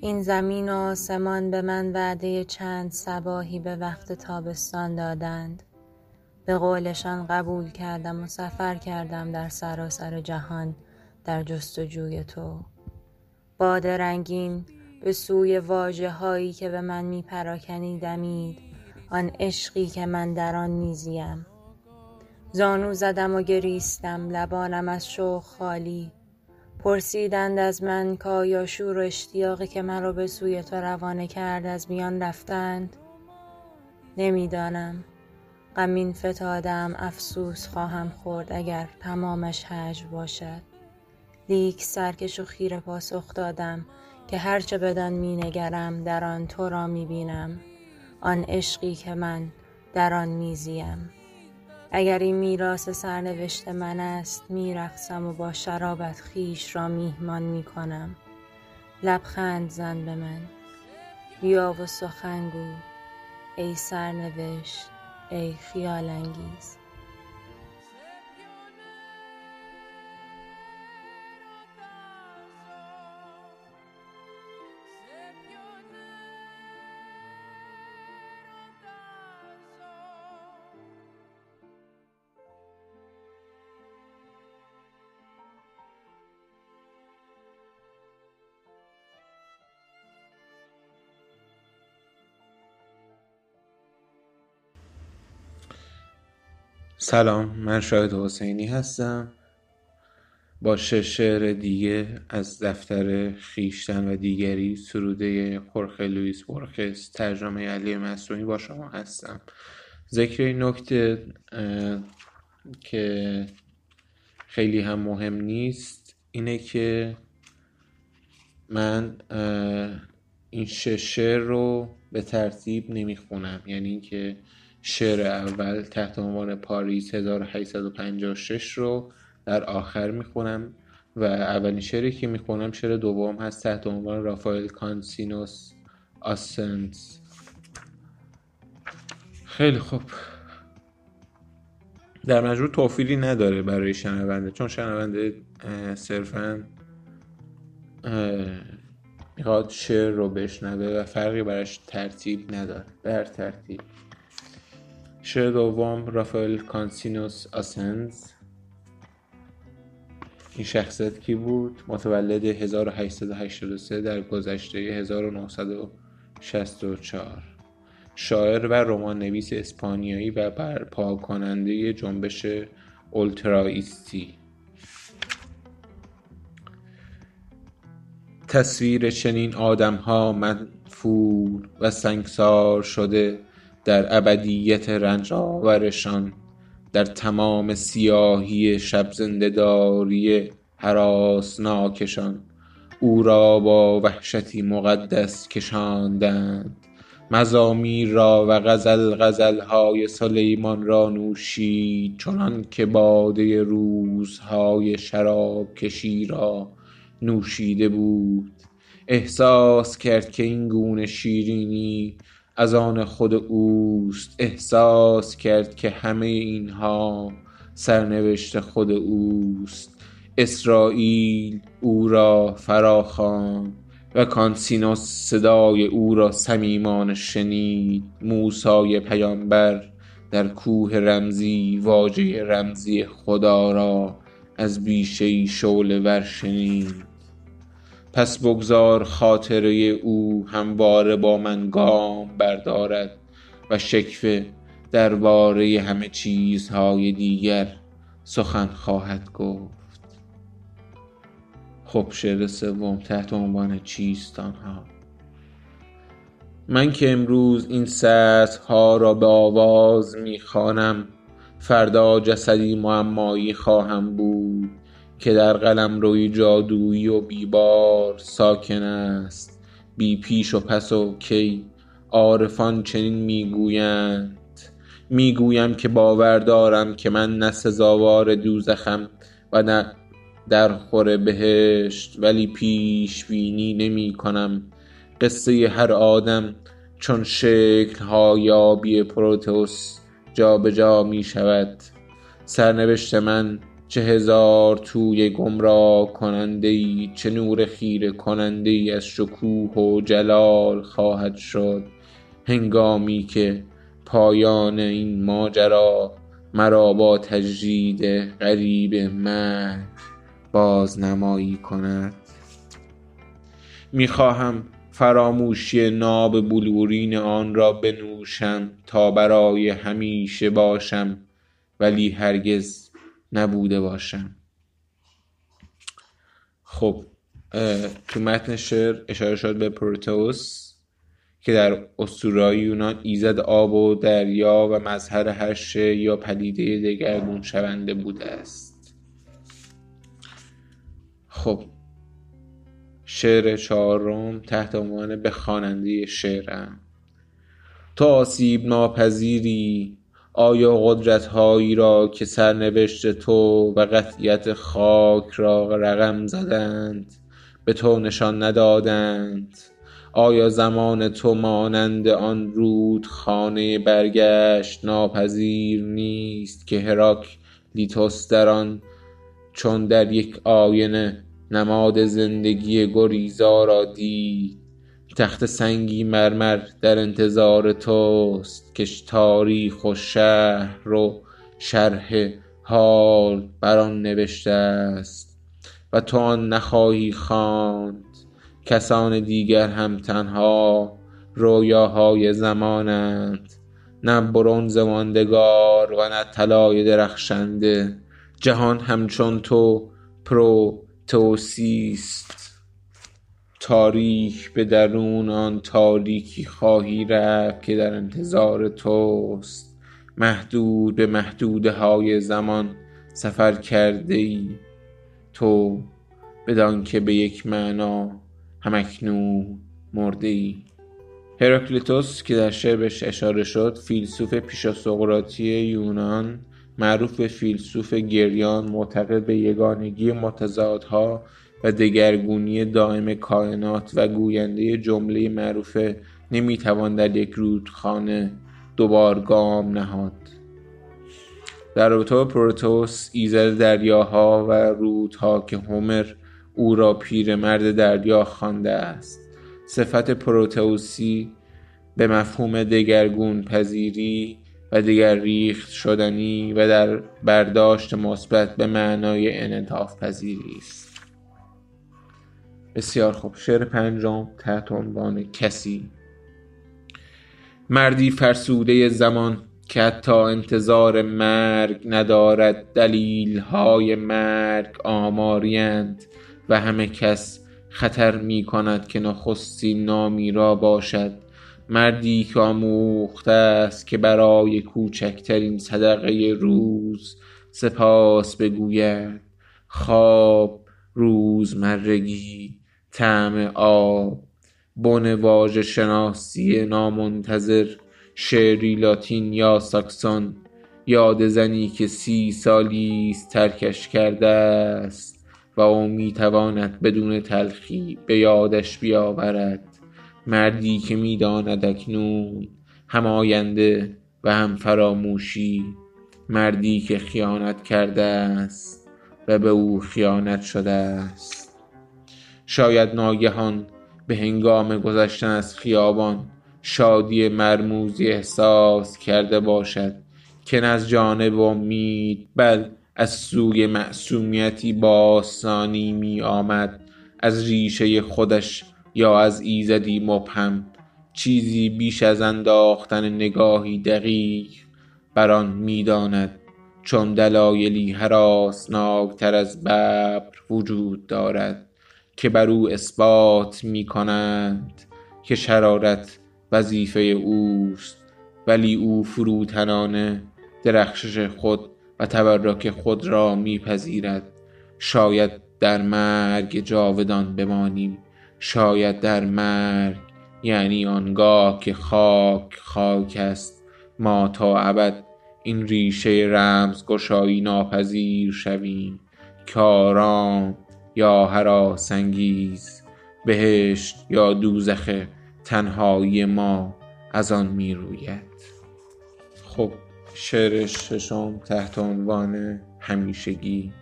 این زمین و آسمان به من وعده چند صباحی به وقت تابستان دادند. به قولشان قبول کردم و سفر کردم در سراسر جهان در جستجوی تو. باد رنگین به سوی واژه هایی که به من می پراکنی دمید آن عشقی که من در آن می زیم زانو زدم و گریستم لبانم از شوق خالی. پرسیدند از من کآیا شور و اشتیاقی که مرا به سوی تو روانه کرد از میان رفتند؟ نمی دانم غمین فتاده ام افسوس خواهم خورد اگر تمامش هجر باشد. لیک سرکش و خیره پاسخ دادم که هر چه بدان می نگرم در آن تو را می بینم آن عشقی که من در آن می زیم اگر این میراث سرنوشت من است می رقصم و با شرابت خویش را میهمان می کنم لبخند زن به من. بیا و سخن گو ای سرنوشت ای خیال انگیز. سلام من شاهد حسینی هستم. با شش شعر دیگه از دفتر خیشتن و دیگری سروده خورخه لوئیس بورخس ترجمه علی مصنوعی با شما هستم. ذکر این نکته که خیلی هم مهم نیست اینه که من این شش شعر رو به ترتیب نمی‌خونم. یعنی اینکه شعر اول تحت عنوان پاریس 1856 رو در آخر می‌خونم و اولین شعری که می‌خونم شعر دوم هست تحت عنوان رافائل کانسینوس آسنس. خیلی خوب. در مجموع توفیری نداره برای شنونده چون شنونده صرفا می‌خواد شعر رو بشنوه و فرقی براش ترتیب نداره در ترتیب. شعر دوم رافائل کانسینوس آسنز. این شخصیت کی بود؟ متولد 1883 در گذشته 1964 شاعر و رمان نویس اسپانیایی و برپا کننده جنبش اولترایستی تصویر چنین آدم ها منفور و سنگسار شده. در ابدیت رنج آورشان در تمام سیاهی شب زنده داری هراسناکشان او را با وحشتی مقدس کشاندند. مزامیر را و غزل غزل های سلیمان را نوشید چنان که باده روزهای شراب کشی را نوشیده بود. احساس کرد که این گونه شیرینی از آن خود اوست احساس کرد که همه اینها سرنوشت خود اوست. اسراییل او را فراخواند و کانسینوس صدای او را صمیمانه شنید. موسی پیامبر در کوه رمزی واژه رمزی خدا را از بیشه شعله ور شنید. پس بگذار خاطره او همواره با من گام بردارد و شکوه درباره همه چیزهای دیگر سخن خواهد گفت. خب شعر سوم تحت عنوان چیست آنها من که امروز این سطرها ها را به آواز می خوانم فردا جسدی معمایی خواهم بود. که در قلمروی جادویی و بیبار ساکن است. بی پیش و پس و کی عارفان چنین می‌گویند. می‌گویم که باور دارم که من نه سزاوار دوزخم و نه درخور بهشت ولی پیش بینی نمی کنم. قصه هر آدم چون شکل های آبی پروتئوس جابجا می شود. سرنوشت من چه هزار توی گمراه کننده ای چه نور خیره کننده ای از شکوه و جلال خواهد شد. هنگامی که پایان این ماجرا مرا با تجرید غریب مرگ بازنمایی کند. می‌خواهم فراموشی ناب بلورین آن را بنوشم تا برای همیشه باشم ولی هرگز نبوده باشم خب تو متن شعر اشاره شد به پروتئوس که در اسطوره‌های یونان ایزد آب و دریا و مظهر هر شی یا پدیده دگرگون شونده بوده است. خب شعر چهارم تحت عنوان به خواننده شعرم. تو آسیب ناپذیری آیا قدرتهایی را که سرنوشت تو و قطعیت خاک را رقم زدند به تو نشان ندادند؟ آیا زمان تو مانند آن رودخانه برگشت ناپذیر نیست که هراکلیتوس در آن چون در یک آینه نماد زندگی گریزا را دید؟ تخت سنگی مرمر در انتظار توست که تاریخ و شهر و شرح حال بر آن نوشته است. و تو آن نخواهی خواند. کسان دیگر هم تنها رویاهای زمانند. نه برنز ماندگار و نه طلای درخشنده. جهان همچون تو پروتئوسیست تاریک به درون آن تاریکی خواهی رفت که در انتظار توست. محدود به محدوده های زمان سفر کرده ای تو بدانکه به یک معنا هماکنون مرده ای هراکلیتوس که در شعر اشاره شد فیلسوف پیشاسقراطی یونان معروف به فیلسوف گریان معتقد به یگانگی متضادها و دگرگونی دائم کائنات و گوینده جمله معروف نمی‌توان در یک رودخانه دوبار گام نهاد. در رابطه با پروتئوس ایزد دریاها و رودها که هومر او را پیرمرد دریا خوانده است. صفت پروتئوسی به مفهوم دگرگون پذیری و دگر ریخت شدنی و در برداشت مثبت به معنای انعطاف پذیری است. بسیار خوب. شعر پنجم تحت عنوان کسی. مردی فرسوده زمان که حتی انتظار مرگ ندارد دلیل های مرگ آماریند و همه کس خطر می کند که نخستین نامی را باشد. مردی که آموخته است که برای کوچکترین صدقه روز سپاس بگوید. خواب روزمرگی طعم آب بن واژه شناسی نامنتظر شعری لاتین یا ساکسون یاد زنی که سی سالی است ترکش کرده است و او می تواند بدون تلخی به یادش بیاورد. مردی که می داند اکنون هم آینده و هم فراموشی مردی که خیانت کرده است و به او خیانت شده است. شاید ناگهان به هنگام گذشتن از خیابان شادی مرموزی احساس کرده باشد که نه از جانب امید بل از سوی معصومیتی باستانی می آمد از ریشه خودش یا از ایزدی مبهم چیزی بیش از انداختن نگاهی دقیق بر آن می داند چون دلایلی هراسناکتر از ببر وجود دارد. که بر او اثبات می کنند که شرارت وظیفه اوست ولی او فروتنانه درخشش خود و تبرک خود را می پذیرد شاید در مرگ جاودان بمانیم. شاید در مرگ یعنی آنگاه که خاک خاک است. ما تا ابد این ریشه رمزگشایی ناپذیر شویم. که آرام یا هراس انگیز بهشت یا دوزخ تنهایی ما از آن می روید خب شعر ششم تحت عنوان همیشگی.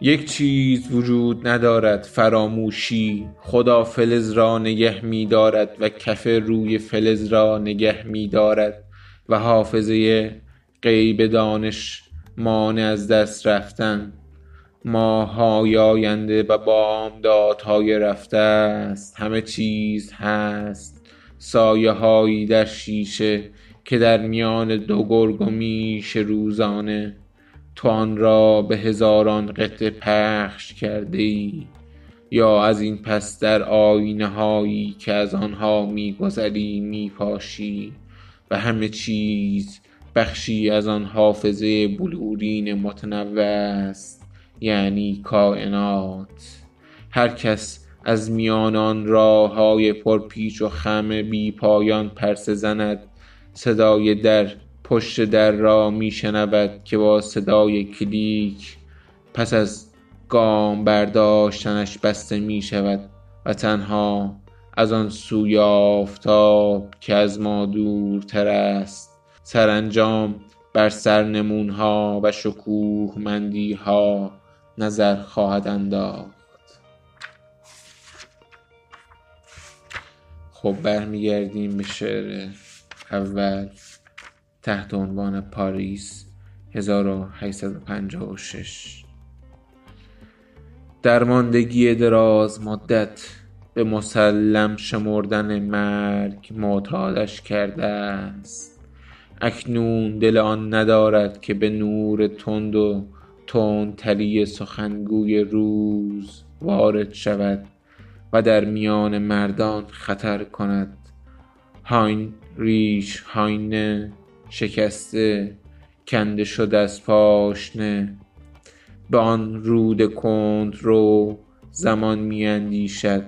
یک چیز وجود ندارد فراموشی خدا فلز را نگه می دارد و کف روی فلز را نگه می دارد و حافظه غیب دانش مانع از دست رفتن. ماههای آینده و بامدادهای رفته است. همه چیز هست. سایه هایی در شیشه که در میان دو گرگ و میش روزانه. تو آن را به هزاران قطعه پخش کرده ای یا از این پس در آینه هایی که از آنها میگذری میپاشی. و همه چیز بخشی از آن حافظه بلورین متنوع است. یعنی کائنات. هر کس از میان آن راه های پرپیچ و خم بی پایان پرسه زند. صدای در پشت در را می شنود که با صدای کلیک پس از گام برداشتنش بسته می شود و تنها از آن سوی آفتاب که از ما دورتر است. سرانجام بر سرنمونها و ها نظر خواهد انداخت. خب برمیگردیم به شعر اول تحت عنوان پاریس 1856 درماندگی دراز مدت به مسلم شمردن مرگ معتادش کرده است. اکنون دل آن ندارد که به نور تند و تندتری سخنگوی روز وارد شود و در میان مردان خطر کند. هاین ریش هاینه شکسته کنده شده از پاشنه. به آن رود کند رو زمان میاندیشد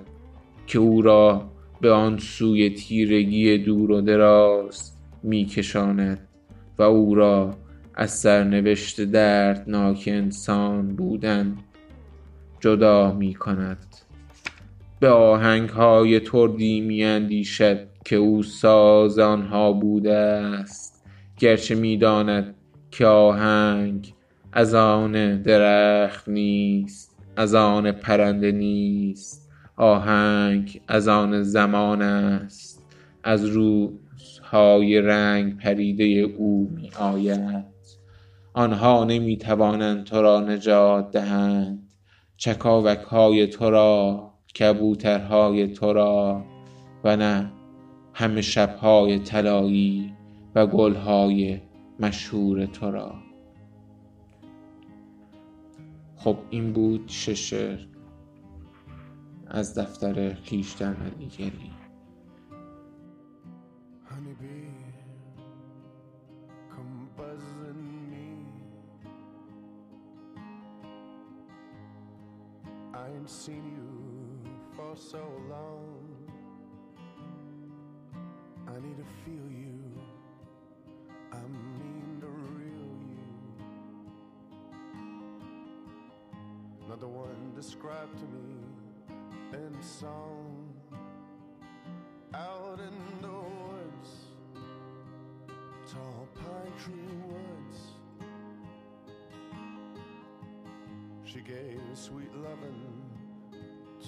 که او را به آن سوی تیرگی دور و دراز میکشاند و او را از سرنوشت دردناک انسان بودن جدا می کند به آهنگ های تردی می اندیشد که او ساز آنها بوده است. گرچه می داند که آهنگ از آن درخت نیست از آن پرنده نیست. آهنگ از آن زمان است از روزهای رنگ پریده او می آید آنها نمی توانند تو را نجات دهند. چکاوک های تو را کبوترهای تو را و نه همه شبهای طلایی و گلهای مشهور تو را. خب این بود ششر از دفتر خیشتن دیگری I ain't seen you for so long.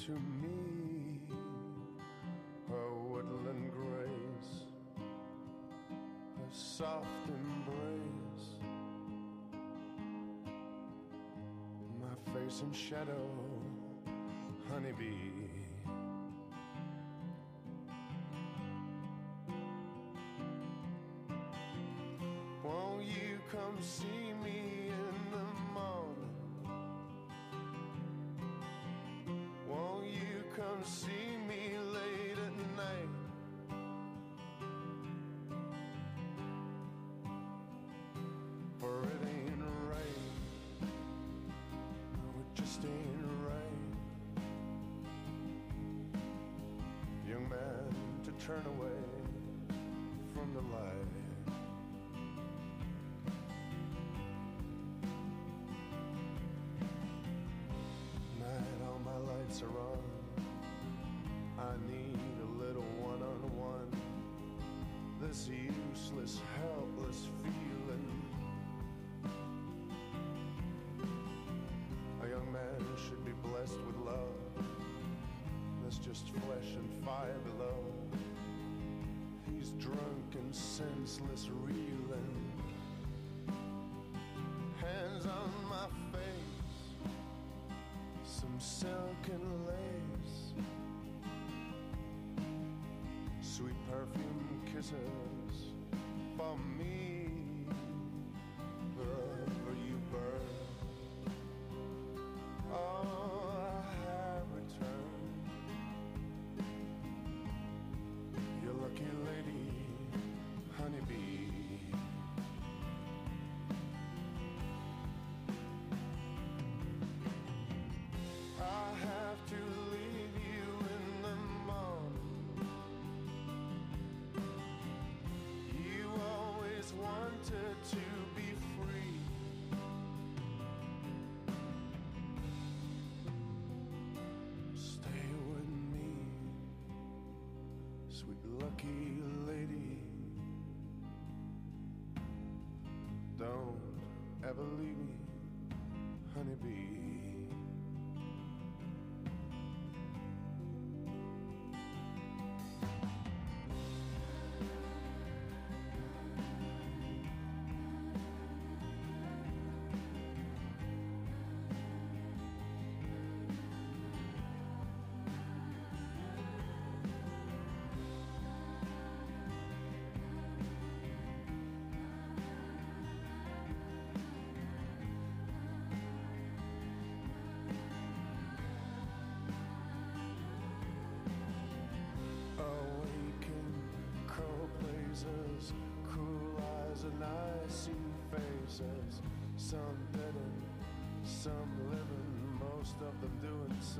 To me, her woodland grace, her soft embrace, my face in shadow, honeybee. turn away from the light. Night, all my lights are on. I need a little one on one. This useless, helpless feeling. A young man should be blessed with love. That's just flesh and fire below. He's drunk and senseless, reeling. Hands on my face, some silken lace. Sweet perfume kisses sweet lucky lady. Don't ever leave me, honeybee.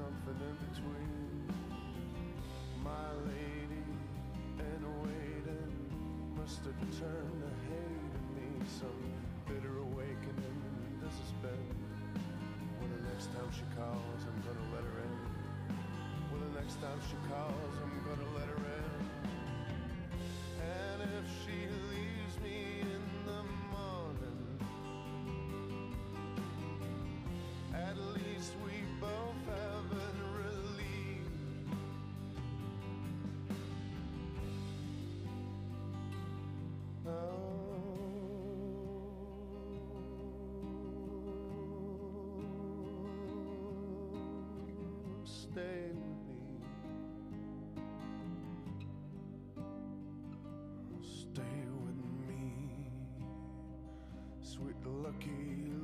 Something in between. My lady in waiting must have turned to hate me. Some bitter awakening this has been. When the next time she calls, I'm gonna let her in. Well, the next time she calls, I'm Stay with me, sweet lucky